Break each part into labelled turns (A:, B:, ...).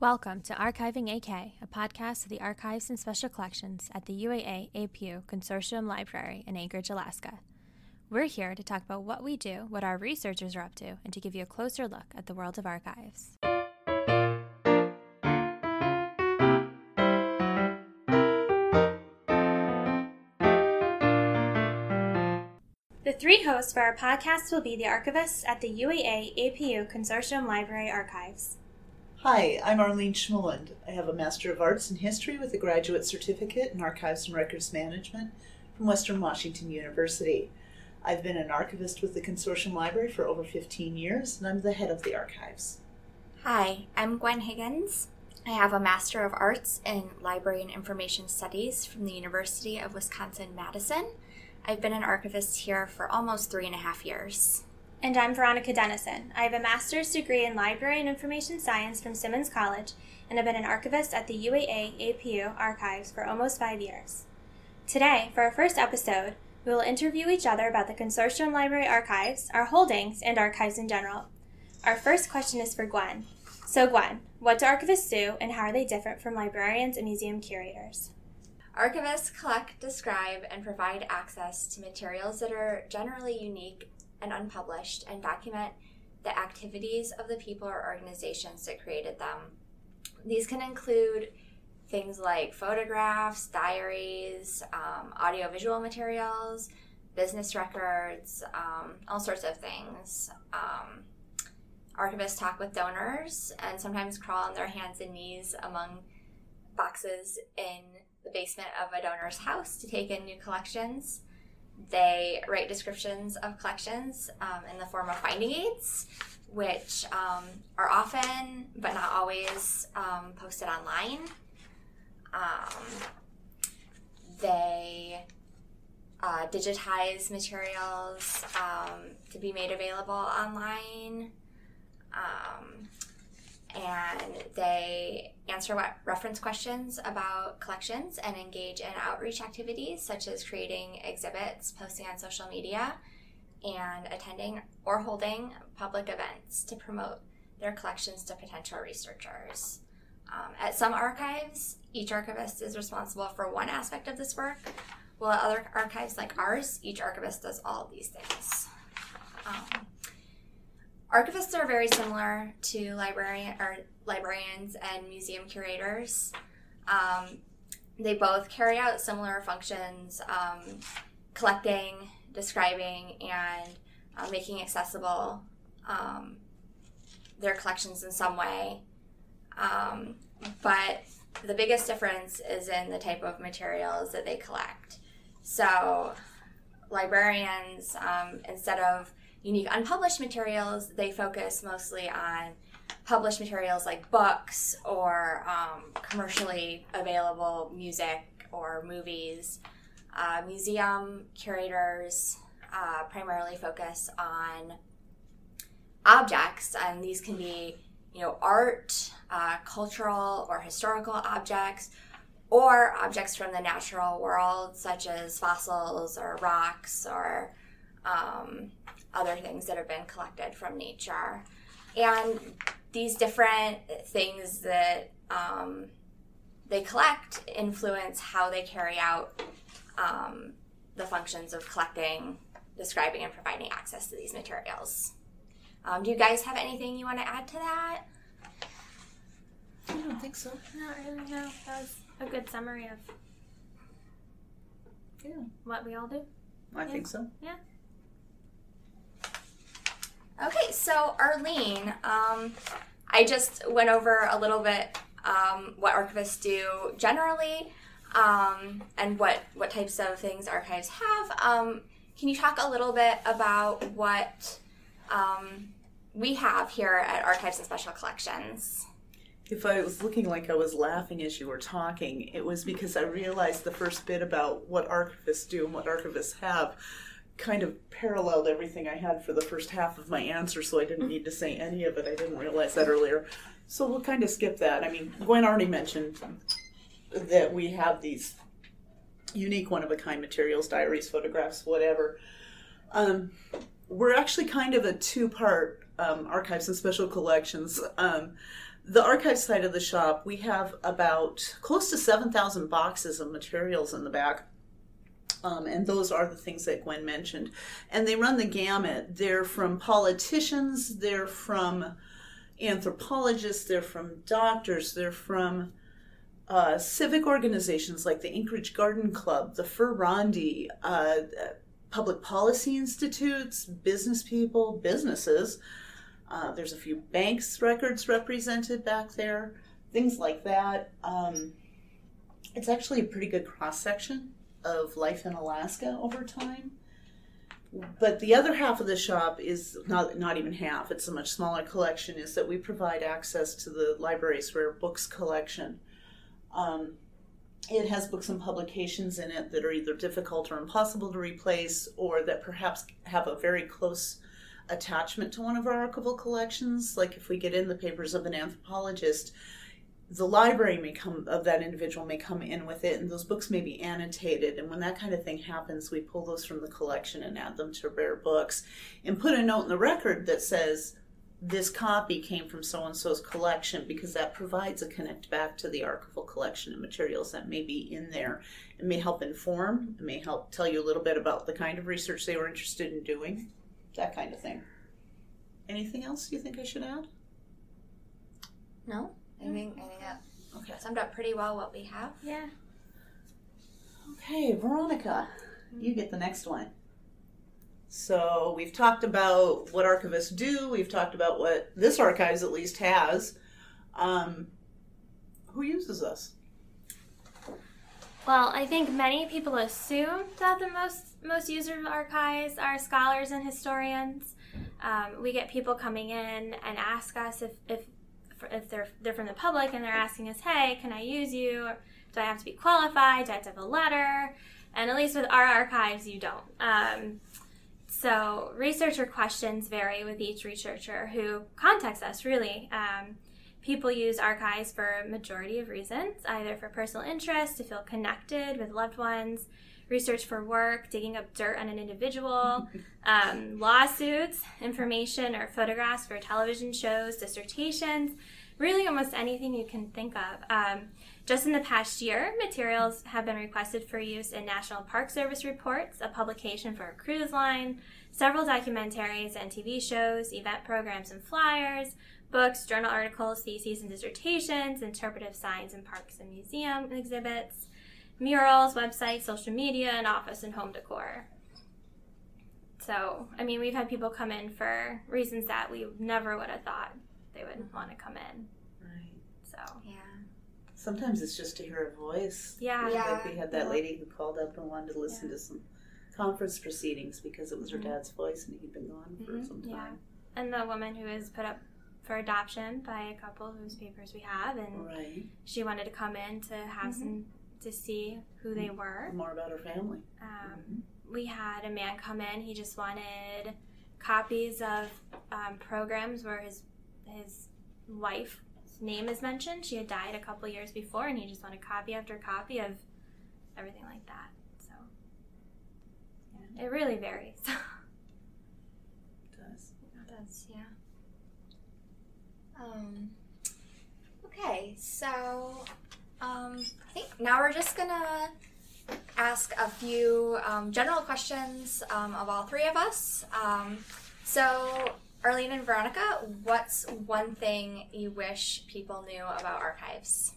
A: Welcome to Archiving AK, a podcast of the Archives and Special Collections at the UAA APU Consortium Library in Anchorage, Alaska. We're here to talk about what we do, what our researchers are up to, and to give you a closer look at the world of archives. The three hosts for our podcast will be the archivists at the UAA APU Consortium Library Archives.
B: Hi, I'm Arlene Schmuland. I have a Master of Arts in History with a graduate certificate in Archives and Records Management from Western Washington University. I've been an archivist with the Consortium Library for over 15 years, and I'm the head of the archives.
C: Hi, I'm Gwen Higgins. I have a Master of Arts in Library and Information Studies from the University of Wisconsin Madison. I've been an archivist here for almost three and a half years.
A: And I'm Veronica Denison. I have a master's degree in Library and Information Science from Simmons College, and have been an archivist at the UAA APU Archives for almost five years. Today, for our first episode, we will interview each other about the Consortium Library Archives, our holdings, and archives in general. Our first question is for Gwen. So, Gwen, what do archivists do, and how are they different from librarians and museum curators?
C: Archivists collect, describe, and provide access to materials that are generally unique and unpublished and document the activities of the people or organizations that created them. These can include things like photographs, diaries, um, audiovisual materials, business records, um, all sorts of things. Um, archivists talk with donors and sometimes crawl on their hands and knees among boxes in the basement of a donor's house to take in new collections. They write descriptions of collections um, in the form of finding aids, which um, are often, but not always, um, posted online. Um, they uh, digitize materials um, to be made available online. And they answer what reference questions about collections and engage in outreach activities such as creating exhibits, posting on social media, and attending or holding public events to promote their collections to potential researchers. Um, at some archives, each archivist is responsible for one aspect of this work, while at other archives like ours, each archivist does all of these things. Um, archivists are very similar to librarian or librarians and museum curators. Um, they both carry out similar functions, um, collecting, describing, and uh, making accessible um, their collections in some way. Um, but the biggest difference is in the type of materials that they collect. So, librarians, um, instead of unique unpublished materials, they focus mostly on published materials like books or um, commercially available music or movies. Uh, museum curators uh, primarily focus on objects, and these can be, you know, art, uh, cultural or historical objects, or objects from the natural world, such as fossils or rocks or um, other things that have been collected from nature. And these different things that um, they collect influence how they carry out um, the functions of collecting, describing, and providing access to these materials. Um, do you guys have anything you want to add to that?
B: I don't think so.
A: Not really, no. That was a good summary of
B: Yeah,
A: what we all do.
B: I think so.
A: Yeah.
C: Okay, so Arlene, um, I just went over a little bit um, what archivists do generally um, and what, what types of things archives have. Um, can you talk a little bit about what um, we have here at Archives and Special Collections?
B: If I was looking like I was laughing as you were talking, it was because I realized the first bit about what archivists do and what archivists have kind of paralleled everything I had for the first half of my answer, so I didn't need to say any of it. I didn't realize that earlier. So we'll kind of skip that. I mean, Gwen already mentioned that we have these unique one of a kind materials, diaries, photographs, whatever. Um, we're actually kind of a two part um, archives and special collections. Um, the archive side of the shop, we have about close to 7,000 boxes of materials in the back. Um, and those are the things that Gwen mentioned. And they run the gamut. They're from politicians, they're from anthropologists, they're from doctors, they're from uh, civic organizations like the Anchorage Garden Club, the Fur Rondy, uh, public policy institutes, business people, businesses. Uh, there's a few banks records represented back there, things like that. Um, it's actually a pretty good cross section of life in Alaska over time. But the other half of the shop is not not even half. It's a much smaller collection. Is that we provide access to the library's rare books collection. Um, it has books and publications in it that are either difficult or impossible to replace, or that perhaps have a very close attachment to one of our archival collections. Like if we get in the papers of an anthropologist, the library may come of that individual may come in with it and those books may be annotated and when that kind of thing happens we pull those from the collection and add them to rare books and put a note in the record that says this copy came from so and so's collection because that provides a connect back to the archival collection and materials that may be in there. It may help inform, it may help tell you a little bit about the kind of research they were interested in doing, that kind of thing. Anything else you think I should add?
C: No, I think I think that
B: Okay.
C: summed up pretty well what we have.
A: Yeah.
B: Okay, Veronica, you get the next one. So we've talked about what archivists do. We've talked about what this archives at least has. Um, who uses us?
A: Well, I think many people assume that the most most users of archives are scholars and historians. Um, we get people coming in and ask us if, if if they're they're from the public and they're asking us, "Hey, can I use you? Do I have to be qualified? Do I have to have a letter?" And at least with our archives, you don't. Um, so researcher questions vary with each researcher who contacts us. Really, um, people use archives for a majority of reasons, either for personal interest, to feel connected with loved ones, research for work, digging up dirt on an individual, um, lawsuits, information or photographs for television shows, dissertations, really almost anything you can think of. Um, just in the past year, materials have been requested for use in National Park Service reports, a publication for a cruise line, several documentaries and TV shows, event programs and flyers, books, journal articles, theses and dissertations, interpretive signs in parks and museum exhibits, murals, websites, social media, and office and home decor. So, I mean, we've had people come in for reasons that we never would have thought they would want to come in.
B: Right.
A: So,
C: Yeah.
B: Sometimes it's just to hear a voice.
A: yeah.
C: Yeah.
B: Like we had that
C: Yeah.
B: lady who called up and wanted to listen to some conference proceedings because it was her
A: Mhm.
B: dad's voice and he'd been gone for
A: Mhm,
B: some
A: yeah.
B: time.
A: And the woman who was put up for adoption by a couple whose papers we have, and
B: Right.
A: she wanted to come in to have some to see who they were.
B: More about her family.
A: Um, we had a man come in. He just wanted copies of um, programs where his his wife's name is mentioned. She had died a couple years before, and he just wanted copy after copy of everything like that. So yeah, it really varies.
B: It does.
C: That's yeah. Um. Okay, so um, I think now we're just gonna ask a few um, general questions um, of all three of us. Um, so, Arlene and Veronica, what's one thing you wish people knew about archives?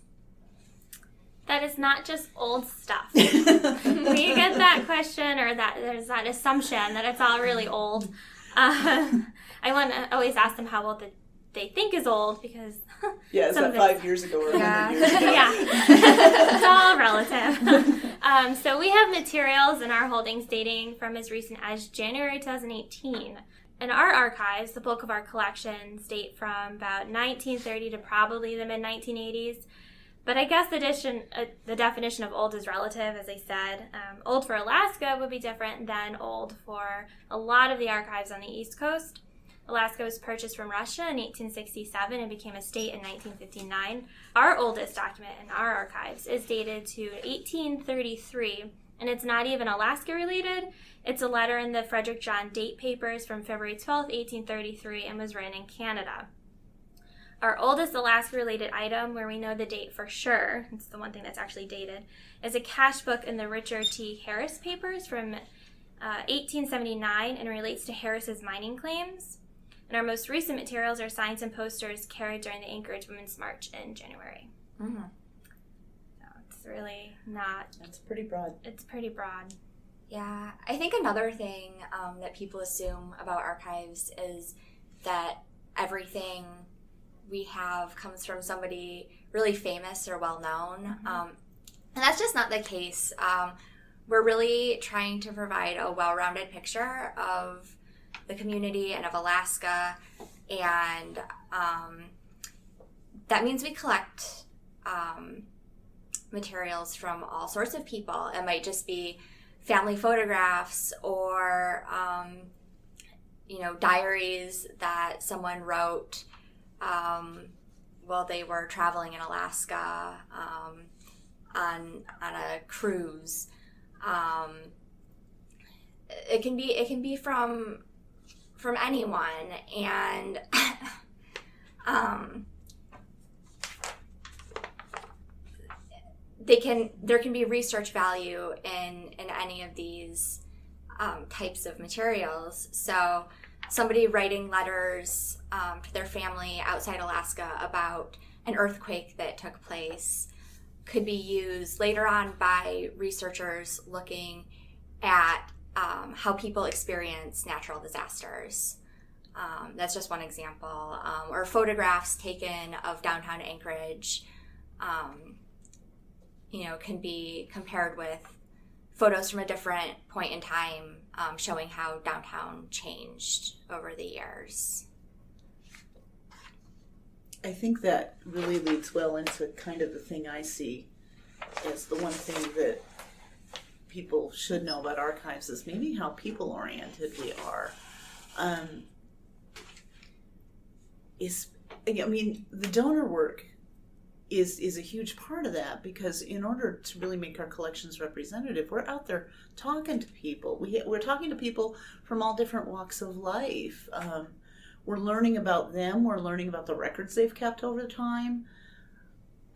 A: that is not just old stuff. we get that question or that there's that assumption that it's all really old. Uh, I want to always ask them how old the, they think is old because
B: Yeah, is that five years ago or
C: Yeah.
B: years ago?
A: yeah, it's all relative. um, so we have materials in our holdings dating from as recent as January 2018. In our archives, the bulk of our collections date from about 1930 to probably the mid 1980s. But I guess the, addition, uh, the definition of old is relative, as I said. Um, old for Alaska would be different than old for a lot of the archives on the East Coast. Alaska was purchased from Russia in 1867 and became a state in 1959. Our oldest document in our archives is dated to 1833, and it's not even Alaska related. It's a letter in the Frederick John date papers from February 12, 1833, and was written in Canada. Our oldest Alaska related item, where we know the date for sure, it's the one thing that's actually dated, is a cash book in the Richard T. Harris papers from uh, 1879 and relates to Harris's mining claims. And our most recent materials are signs and posters carried during the Anchorage Women's March in January.
C: Mm-hmm.
A: So it's really not,
B: That's pretty broad.
A: it's pretty broad.
C: Yeah, I think another thing um, that people assume about archives is that everything we have comes from somebody really famous or well known. Um, and that's just not the case. Um, we're really trying to provide a well rounded picture of the community and of Alaska. And um, that means we collect um, materials from all sorts of people. It might just be family photographs or um, you know diaries that someone wrote um, while they were traveling in Alaska um, on on a cruise. Um, it can be it can be from from anyone and um, they can there can be research value in in any of these um, types of materials. So somebody writing letters um, to their family outside alaska about an earthquake that took place could be used later on by researchers looking at um, how people experience natural disasters um, that's just one example um, or photographs taken of downtown anchorage um, you know, can be compared with photos from a different point in time um, showing how downtown changed over the years.
B: I think that really leads well into kind of the thing I see as the one thing that people should know about archives is maybe how people oriented we are. Um, is I mean the donor work is is a huge part of that because in order to really make our collections representative, we're out there talking to people. We we're talking to people from all different walks of life. Um, we're learning about them. We're learning about the records they've kept over time.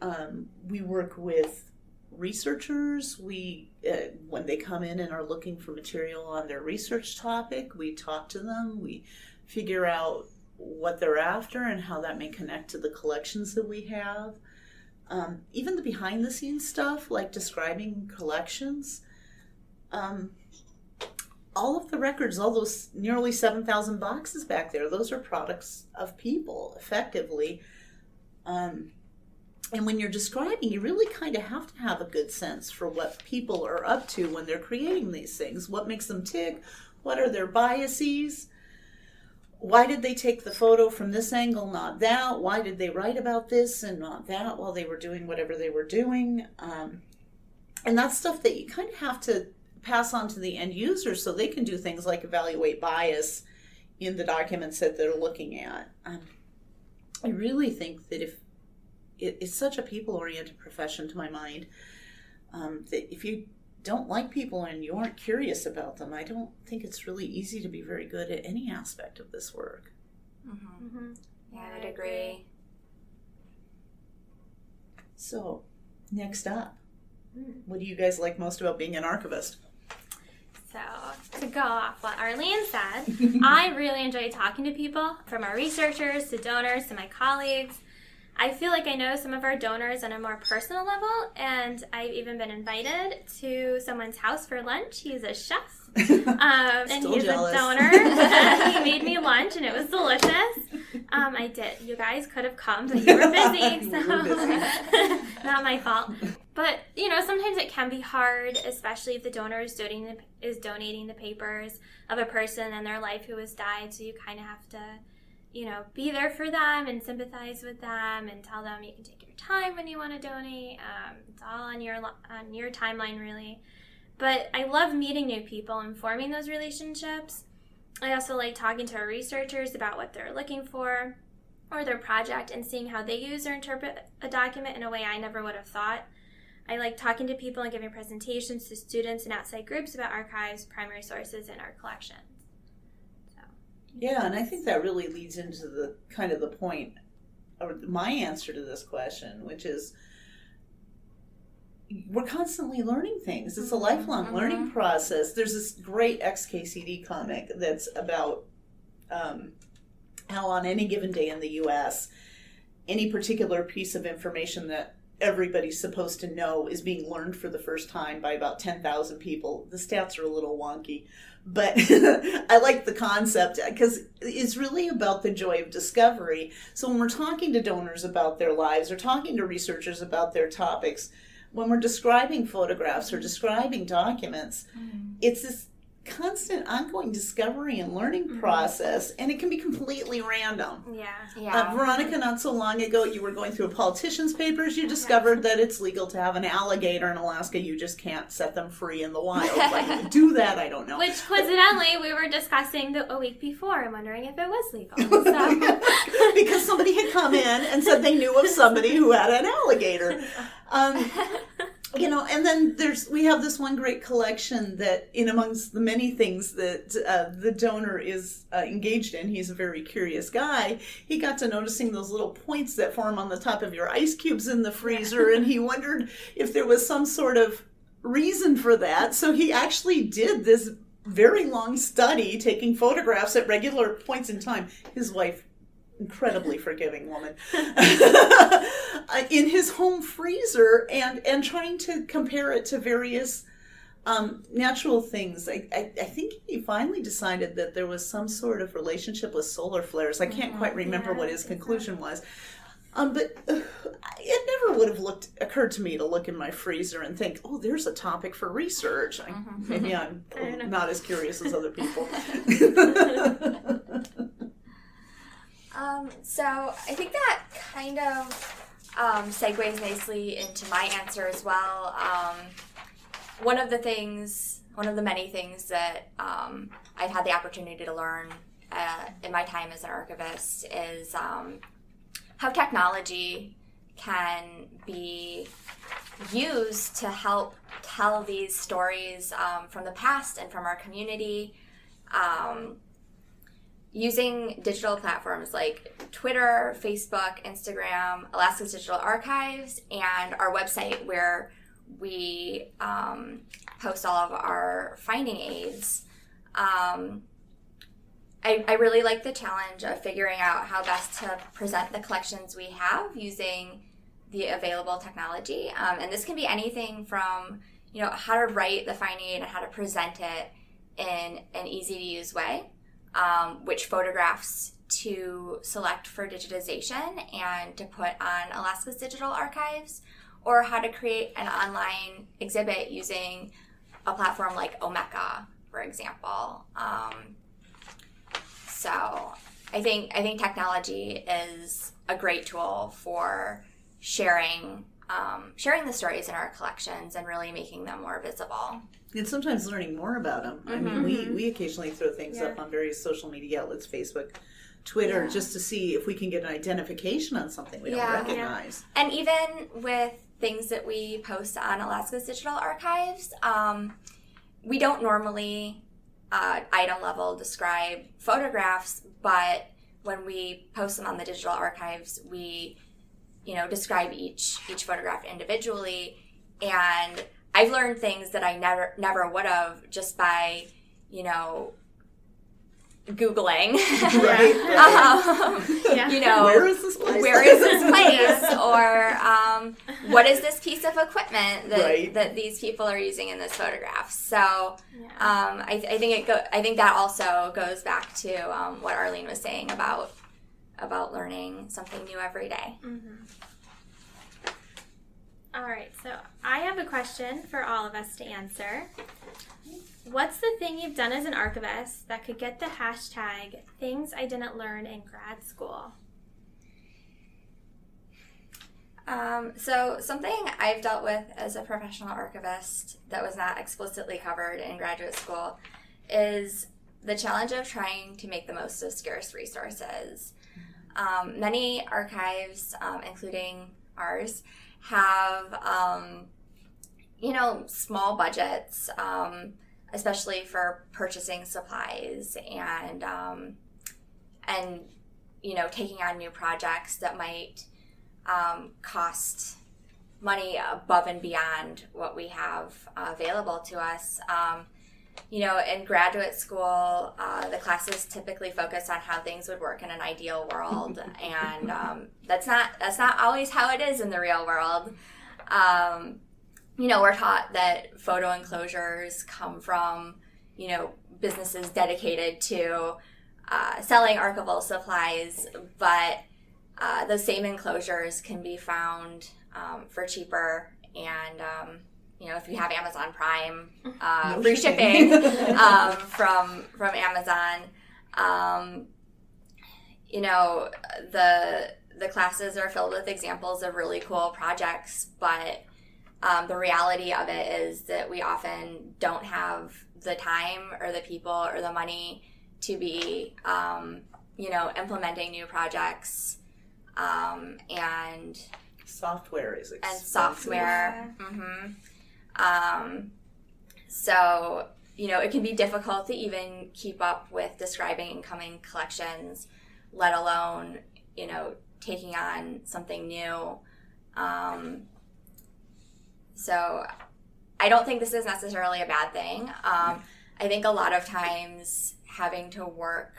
B: Um, we work with researchers. We uh, when they come in and are looking for material on their research topic, we talk to them. We figure out what they're after and how that may connect to the collections that we have um, even the behind the scenes stuff, like describing collections, um, all of the records, all those nearly 7,000 boxes back there, those are products of people, effectively. Um, and when you're describing, you really kind of have to have a good sense for what people are up to when they're creating these things. What makes them tick? What are their biases? why did they take the photo from this angle, not that? Why did they write about this and not that while they were doing whatever they were doing? Um, and that's stuff that you kind of have to pass on to the end user so they can do things like evaluate bias in the documents that they're looking at. Um, I really think that if it, it's such a people oriented profession to my mind, um, that if you don't like people and you aren't curious about them, I don't think it's really easy to be very good at any aspect of this work.
C: Mm-hmm.
A: Mm-hmm.
C: Yeah, I would agree.
B: So, next up,
A: Mm.
B: what do you guys like most about being an archivist?
A: So, to go off what Arlene said, I really enjoy talking to people, from our researchers to donors to my colleagues. I feel like I know some of our donors on a more personal level, and I've even been invited to someone's house for lunch. He's a chef. Um, and he's
B: jealous.
A: a donor. he made me lunch, and it was delicious. Um, I did. You guys could have come, but you were busy, so
B: were busy.
A: not my fault. But you know, sometimes it can be hard, especially if the donor is donating the, is donating the papers of a person in their life who has died. So you kind of have to, you know, be there for them and sympathize with them and tell them you can take your time when you want to donate. Um, it's all on your on your timeline, really. But I love meeting new people and forming those relationships. I also like talking to our researchers about what they're looking for or their project and seeing how they use or interpret a document in a way I never would have thought. I like talking to people and giving presentations to students and outside groups about archives, primary sources, and our collections.
B: Yeah, and I think that really leads into the kind of the point or my answer to this question, which is we're constantly learning things. It's a
A: Mm-hmm.
B: lifelong learning process. There's this great XKCD comic that's about um, how on any given day in the U.S., any particular piece of information that everybody's supposed to know is being learned for the first time by about 10,000 people. The stats are a little wonky, but I like the concept because it's really about the joy of discovery. So when we're talking to donors about their lives or talking to researchers about their topics, when we're describing photographs or describing documents, mm. it's this constant ongoing discovery and learning process and it can be completely random
A: Yeah.
C: Yeah.
B: uh, Veronica, not so long ago, you were going through a politician's papers. You discovered that it's legal to have an alligator in Alaska. You just can't set them free in the wild. Like, do that? I don't know.
A: Which coincidentally we were discussing the, a week before and wondering if it was legal. So.
B: because somebody had come in and said they knew of somebody who had an alligator. Um, you know, and then there's we have this one great collection that, in amongst the many things that uh, the donor is uh, engaged in, he's a very curious guy. He got to noticing those little points that form on the top of your ice cubes in the freezer, and he wondered if there was some sort of reason for that. So he actually did this very long study, taking photographs at regular points in time. His wife incredibly forgiving woman uh, in his home freezer and and trying to compare it to various um, natural things. I, I, I think he finally decided that there was some sort of relationship with solar flares. I can't quite remember
A: Yeah,
B: what his conclusion was. Um, but uh, it never would have looked occurred to me to look in my freezer and think, "Oh, there's a topic for research." I, maybe I'm
A: I don't know.
B: not as curious as other people.
C: Um, so I think that kind of um, segues nicely into my answer as well. Um, one of the things, one of the many things that um, I've had the opportunity to learn uh, in my time as an archivist is um, how technology can be used to help tell these stories um, from the past and from our community. Um, using digital platforms like Twitter, Facebook, Instagram, Alaska's Digital Archives, and our website where we um, post all of our finding aids. Um, I, I really like the challenge of figuring out how best to present the collections we have using the available technology. Um, and this can be anything from, you know, how to write the finding aid and how to present it in an easy to use way um, which photographs to select for digitization and to put on Alaska's digital archives, or how to create an online exhibit using a platform like Omeka, for example. Um, so I think I think technology is a great tool for sharing um, sharing the stories in our collections and really making them more visible.
B: And sometimes learning more about them. I mean, we, we occasionally throw things up on various social media outlets, Facebook, Twitter,
C: Yeah.
B: just to see if we can get an identification on something we don't
C: Yeah.
B: recognize.
C: And even with things that we post on Alaska's Digital Archives, um, we don't normally uh, item level describe photographs, but when we post them on the digital archives, we you know describe each each photograph individually and i've learned things that i never never would have just by you know googling
B: Right, right.
C: um,
A: Yeah.
C: you know
B: Where is this place?
C: where is this place or um, what is this piece of equipment that,
B: Right.
C: that these people are using in this photograph so
A: Yeah.
C: um, I, I think it go, I think that also goes back to um, what Arlene was saying about about learning something new every day.
A: All right, so I have a question for all of us to answer. What's the thing you've done as an archivist that could get the hashtag things I didn't learn in grad school?
C: Um, so something I've dealt with as a professional archivist that was not explicitly covered in graduate school is the challenge of trying to make the most of scarce resources. Um, many archives, um, including ours, have um, you know small budgets, um, especially for purchasing supplies and um, and you know, taking on new projects that might um, cost money above and beyond what we have uh, available to us. Um, you know, in graduate school, uh, the classes typically focus on how things would work in an ideal world, and um, that's not that's not always how it is in the real world. Um, you know, we're taught that photo enclosures come from you know businesses dedicated to uh, selling archival supplies, but uh, those same enclosures can be found um, for cheaper and um, you know if you have Amazon Prime, uh, no free shipping, shipping um, from from Amazon. Um, you know the the classes are filled with examples of really cool projects, but um, the reality of it is that we often don't have the time or the people or the money to be, um, you know, implementing new projects um, and
B: software is expensive.
C: and software. Mm-hmm. Um, so you know, it can be difficult to even keep up with describing incoming collections, let alone you know taking on something new. Um, so I don't think this is necessarily a bad thing. Um, I think a lot of times having to work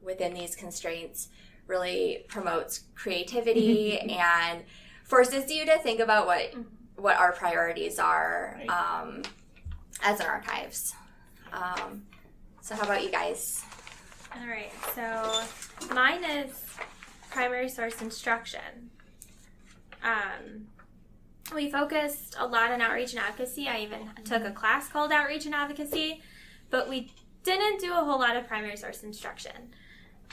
C: within these constraints really promotes creativity and forces you to think about what what our priorities are right. um, as an archives. Um, so, how about you guys?
A: All right. So, mine is primary source instruction. Um, we focused a lot on outreach and advocacy. I even took a class called Outreach and Advocacy, but we didn't do a whole lot of primary source instruction.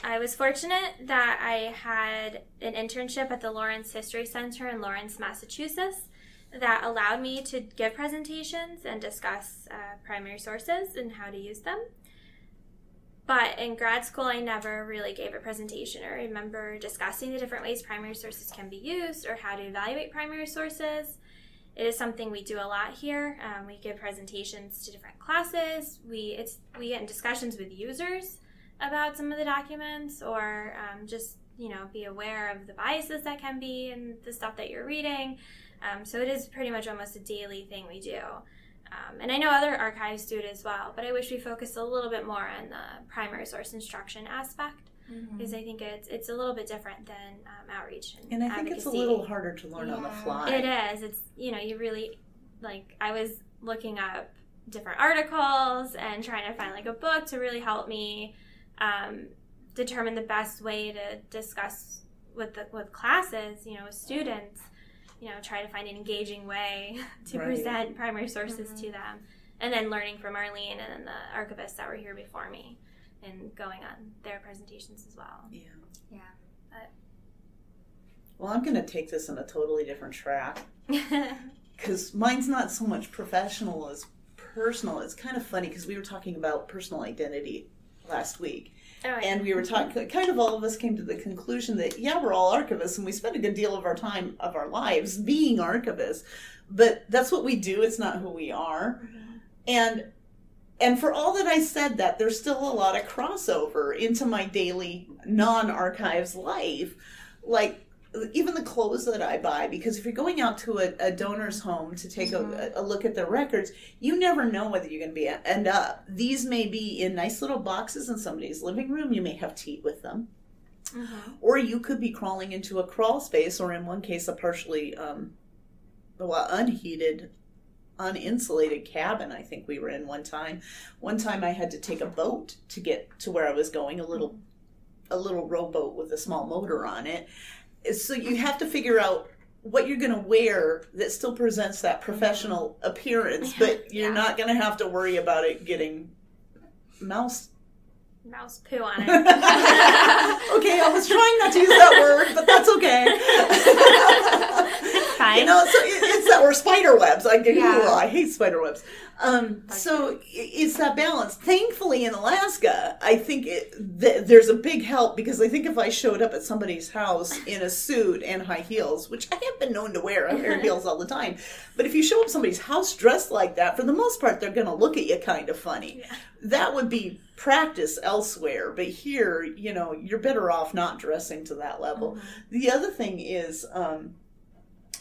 A: I was fortunate that I had an internship at the Lawrence History Center in Lawrence, Massachusetts, that allowed me to give presentations and discuss uh, primary sources and how to use them. But in grad school, I never really gave a presentation or remember discussing the different ways primary sources can be used or how to evaluate primary sources. It is something we do a lot here. Um, we give presentations to different classes. We it's we get in discussions with users about some of the documents, or um, just you know be aware of the biases that can be in the stuff that you're reading. Um, so it is pretty much almost a daily thing we do. Um, and I know other archives do it as well, but I wish we focused a little bit more on the primary source instruction aspect mm-hmm. because I think it's it's a little bit different than um, outreach and,
B: and I
A: advocacy.
B: think it's a little harder to learn yeah. on the fly.
A: It is. It's you know you really like I was looking up different articles and trying to find like a book to really help me um, determine the best way to discuss with the with classes, you know, with students you know, try to find an engaging way to right. present primary sources mm-hmm. to them. And then learning from Arlene and then the archivists that were here before me and going on their presentations as well.
B: Yeah.
C: Yeah. But,
B: well, I'm going to take this in a totally different track. Because mine's not so much professional as personal. It's kind of funny because we were talking about personal identity last week. Oh, yeah. And we were talking, kind of all of us came to the conclusion that, yeah, we're all archivists and we spend a good deal of our time, of our lives being archivists, but that's what we do. It's not who we are. Mm-hmm. And, and for all that I said that, there's still a lot of crossover into my daily non archives life. Like, even the clothes that I buy, because if you're going out to a, a donor's home to take mm-hmm. a, a, look at their records, you never know whether you're going to be end up. These may be in nice little boxes in somebody's living room. You may have tea with them, mm-hmm. or you could be crawling into a crawl space, or in one case, a partially um, well unheated, uninsulated cabin. I think we were in one time. One time, I had to take a boat to get to where I was going. A little, a little rowboat with a small motor on it so you have to figure out what you're going to wear that still presents that professional mm-hmm. appearance, but you're yeah. not going to have to worry about it getting mouse
A: mouse poo on it.
B: okay, I was trying not to use that word, but that's okay.
A: Fine.
B: You know, so it, it's that word spider webs. I, yeah. I hate spider webs. Um, so it's that balance. Thankfully, in Alaska, I think it, th- there's a big help because I think if I showed up at somebody's house in a suit and high heels, which I have been known to wear, I wear heels all the time, but if you show up somebody's house dressed like that, for the most part, they're going to look at you kind of funny. That would be practice elsewhere, but here, you know, you're better off not dressing to that level. The other thing is, um,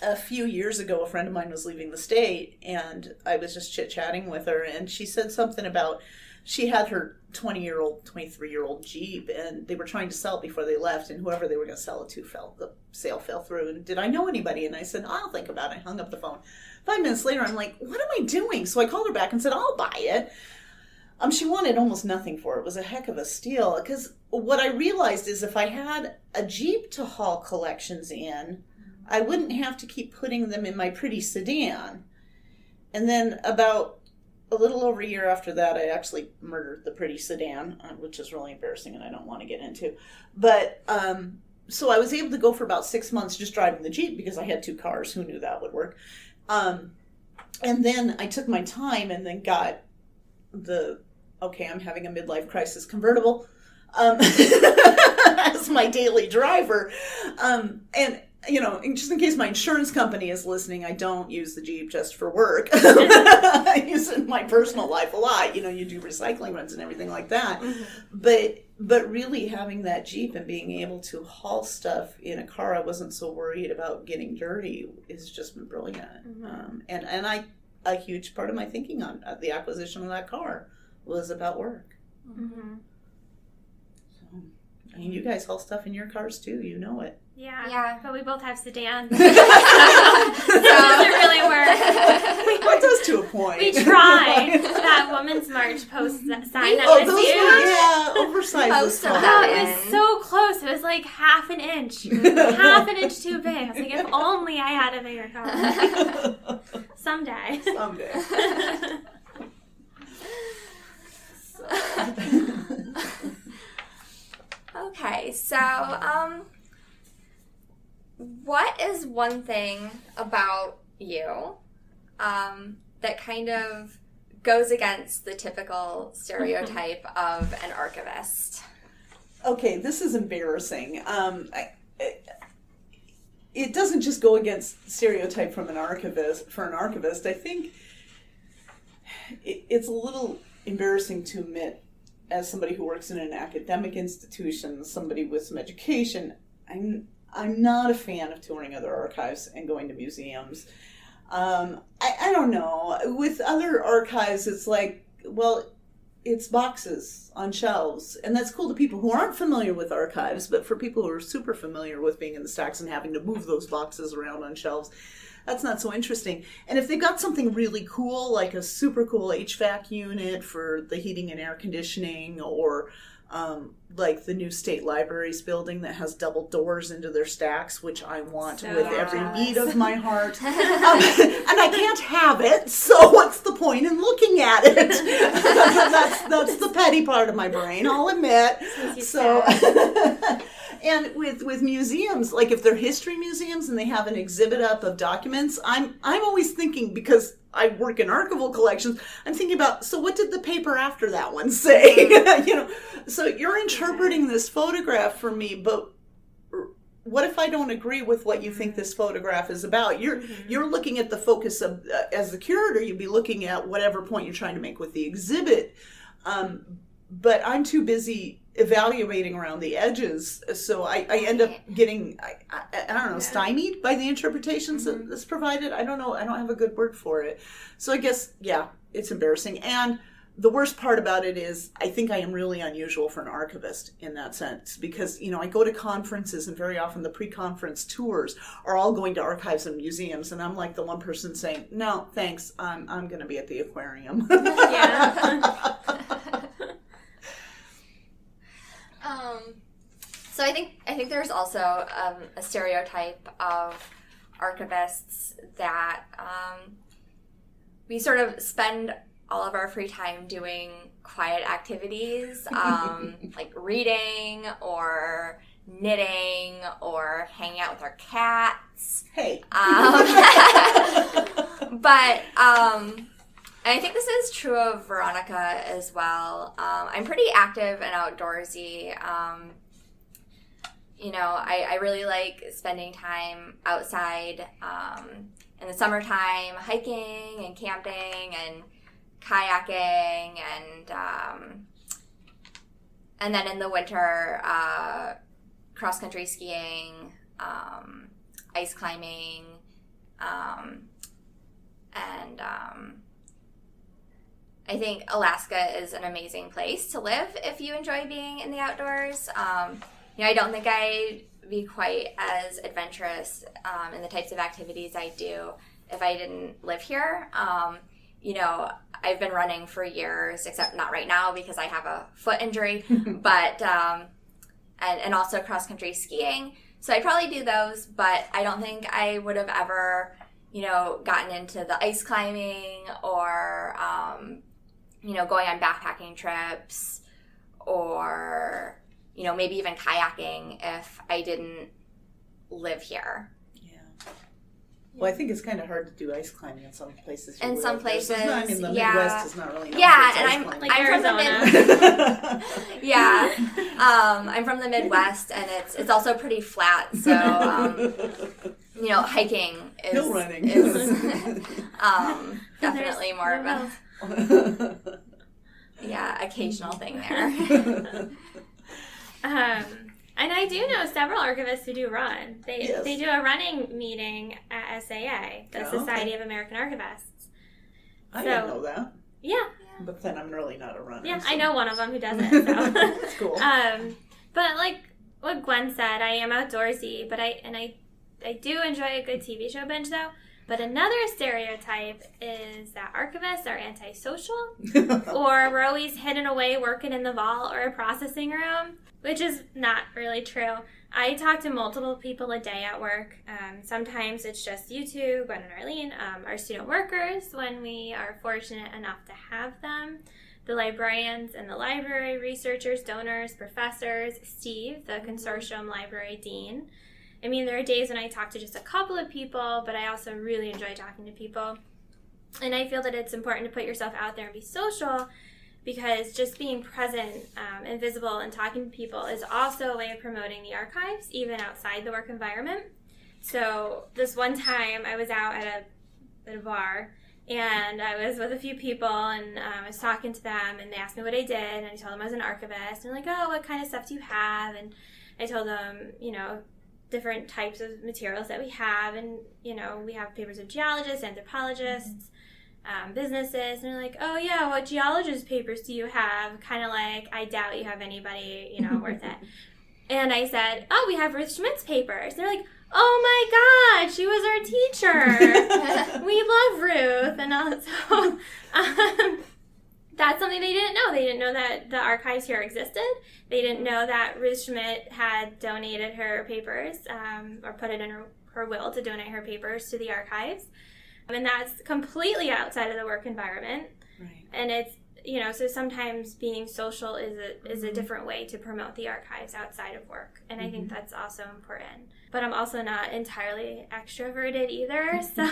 B: a few years ago, a friend of mine was leaving the state, and I was just chit chatting with her, and she said something about she had her 20 year old, 23 year old Jeep, and they were trying to sell it before they left, and whoever they were going to sell it to fell, the sale fell through. And did I know anybody? And I said, I'll think about it. I hung up the phone. Five minutes later, I'm like, what am I doing? So I called her back and said, I'll buy it. Um, she wanted almost nothing for it. It was a heck of a steal because what I realized is if I had a Jeep to haul collections in, I wouldn't have to keep putting them in my pretty sedan. And then about a little over a year after that, I actually murdered the pretty sedan, uh, which is really embarrassing and I don't want to get into. But um, so I was able to go for about six months just driving the Jeep because I had two cars. Who knew that would work? Um, and then I took my time and then got the okay, I'm having a midlife crisis convertible um, as my daily driver. Um, and you know, just in case my insurance company is listening, I don't use the Jeep just for work. I use it in my personal life a lot. You know, you do recycling runs and everything like that. But but really having that Jeep and being able to haul stuff in a car I wasn't so worried about getting dirty is just been brilliant. Um, and and I a huge part of my thinking on uh, the acquisition of that car was about work.
A: Mm-hmm.
B: So, I mean, you guys haul stuff in your cars too. You know it.
A: Yeah.
C: Yeah.
A: But we both have sedans.
C: So-
A: it doesn't really work.
B: It does to a point.
A: We tried. that Women's March post sign that
B: Oh,
A: was
B: those
A: huge.
B: were yeah, oversized.
C: Post
B: as
C: of.
A: Oh,
C: that
A: it was so close. It was like half an inch. half an inch too big. I was like, if only I had a bigger car. Someday.
B: Someday.
C: Okay, so um, what is one thing about you um, that kind of goes against the typical stereotype of an archivist?
B: okay, this is embarrassing. Um, I, it, it doesn't just go against stereotype from an archivist for an archivist. I think it, it's a little embarrassing to admit, as somebody who works in an academic institution, somebody with some education, I'm I'm not a fan of touring other archives and going to museums. Um, I, I don't know. With other archives, it's like, well, it's boxes on shelves. And that's cool to people who aren't familiar with archives but for people who are super familiar with being in the stacks and having to move those boxes around on shelves that's not so interesting. And if they've got something really cool like a super cool hvac unit for the heating and air conditioning or um, like the new state libraries building that has double doors into their stacks which i want
A: So
B: with every beat of my heart um, and I can't have it. So what's the point in looking at it? that's that's the petty part of my brain. I'll admit. So. And with, with museums, like if they're history museums and they have an exhibit up of documents, I'm I'm always thinking because I work in archival collections, I'm thinking about so what did the paper after that one say? you know, so you're interpreting this photograph for me, but what if I don't agree with what you think this photograph is about? You're you're looking at the focus of uh, as the curator, you'd be looking at whatever point you're trying to make with the exhibit. Um, but I'm too busy evaluating around the edges, so I, I end up getting I, I, I don't know stymied by the interpretations that mm-hmm. that's provided. I don't know. I don't have a good word for it. So I guess yeah, it's embarrassing and the worst part about it is I think I am really unusual for an archivist in that sense because you know I go to conferences and very often the pre-conference tours are all going to archives and museums and I'm like the one person saying no thanks I'm I'm going to be at the aquarium.
A: Yeah.
C: Um, so I think I think there's also um, a stereotype of archivists that um, we sort of spend all of our free time doing quiet activities, um, like reading or knitting or hanging out with our cats.
B: hey.
C: Um, but um, And I think this is true of Veronica as well. Um, I'm pretty active and outdoorsy. Um, you know, I, I really like spending time outside um, in the summertime, hiking and camping and kayaking and um, and then in the winter, uh, cross country skiing, um, ice climbing, um, and I think Alaska is an amazing place to live if you enjoy being in the outdoors. Um, you know, I don't think I'd be quite as adventurous um, in the types of activities I do if I didn't live here. Um, you know, I've been running for years, except not right now because I have a foot injury, but um, and and also cross country skiing. So I probably do those, but I don't think I would have ever, you know, gotten into the ice climbing or um, you know, going on backpacking trips or, you know, maybe even kayaking if I didn't live here.
B: Yeah. Well, I think it's kind of hard to do ice climbing in some places.
C: In some
B: There's- there's not- I mean, the
C: places, yeah.
B: Midwest is not really
C: Yeah, and
B: ice
C: I'm
B: climbing.
A: Like
C: I'm from the mid- yeah, um, I'm from the Midwest, and it's it's also pretty flat. So um, you know, hiking is
B: Hill running.
C: is um, definitely more of a yeah occasional thing there.
A: Um, and I do know several archivists who do run. They
B: Yes.
A: they do a running meeting at SAA, the
B: Oh, okay.
A: Society of American Archivists.
B: I
A: So-
B: didn't know that,
A: Yeah,
B: but then I'm really not a runner.
A: yeah,
B: so-
A: I know one of them who does it. So.
B: That's cool.
A: um, but like what Gwen said, I am outdoorsy, but I and I I do enjoy a good TV show binge though. But another stereotype is that archivists are antisocial or we're always hidden away working in the vault or a processing room, which is not really true. I talk to multiple people a day at work. Um, sometimes it's just you two, Gwen and Arlene, um, our student workers, when we are fortunate enough to have them, the librarians in the library, researchers, donors, professors, Steve, the consortium library dean. I mean, there are days when I talk to just a couple of people, but I also really enjoy talking to people. And I feel that it's important to put yourself out there and be social because just being present um, and visible and talking to people is also a way of promoting the archives, even outside the work environment. So, this one time I was out at a, at a bar and I was with a few people and um, I was talking to them and they asked me what I did and I told them I was an archivist and like, oh, what kind of stuff do you have? And I told them, you know, different types of materials that we have. And you know we have papers of geologists anthropologists um, businesses. And they're like oh yeah what geologist papers do you have? Kind of like i doubt you have anybody you know worth it. And i said oh we have ruth schmidt's papers. And they're like oh my god she was our teacher. We love ruth and also um, that's something they didn't know. They didn't know that the archives here existed. They didn't know that Ruth Schmidt had donated her papers um, or put it in her, her will to donate her papers to the archives. And that's completely outside of the work environment.
B: right.
A: And it's, you know, so sometimes being social is a, is a different way to promote the archives outside of work. And I think that's also important. But I'm also not entirely extroverted either. So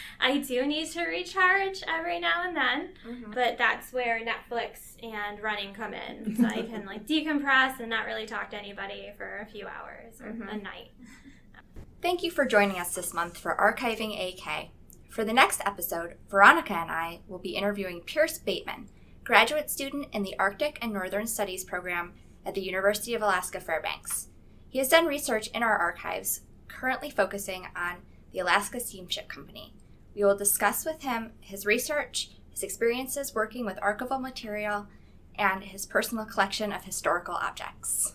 A: I do need to recharge every now and then
C: Mhm.
A: but that's where Netflix and running come in. So I can like decompress and not really talk to anybody for a few hours or
C: Mhm.
A: a night.
C: Thank you for joining us this month for Archiving AK. For the next episode, Veronica and I will be interviewing Pierce Bateman, graduate student in the Arctic and Northern Studies program at the University of Alaska Fairbanks. He has done research in our archives, currently focusing on the Alaska Steamship Company. We will discuss with him his research, his experiences working with archival material, and his personal collection of historical objects.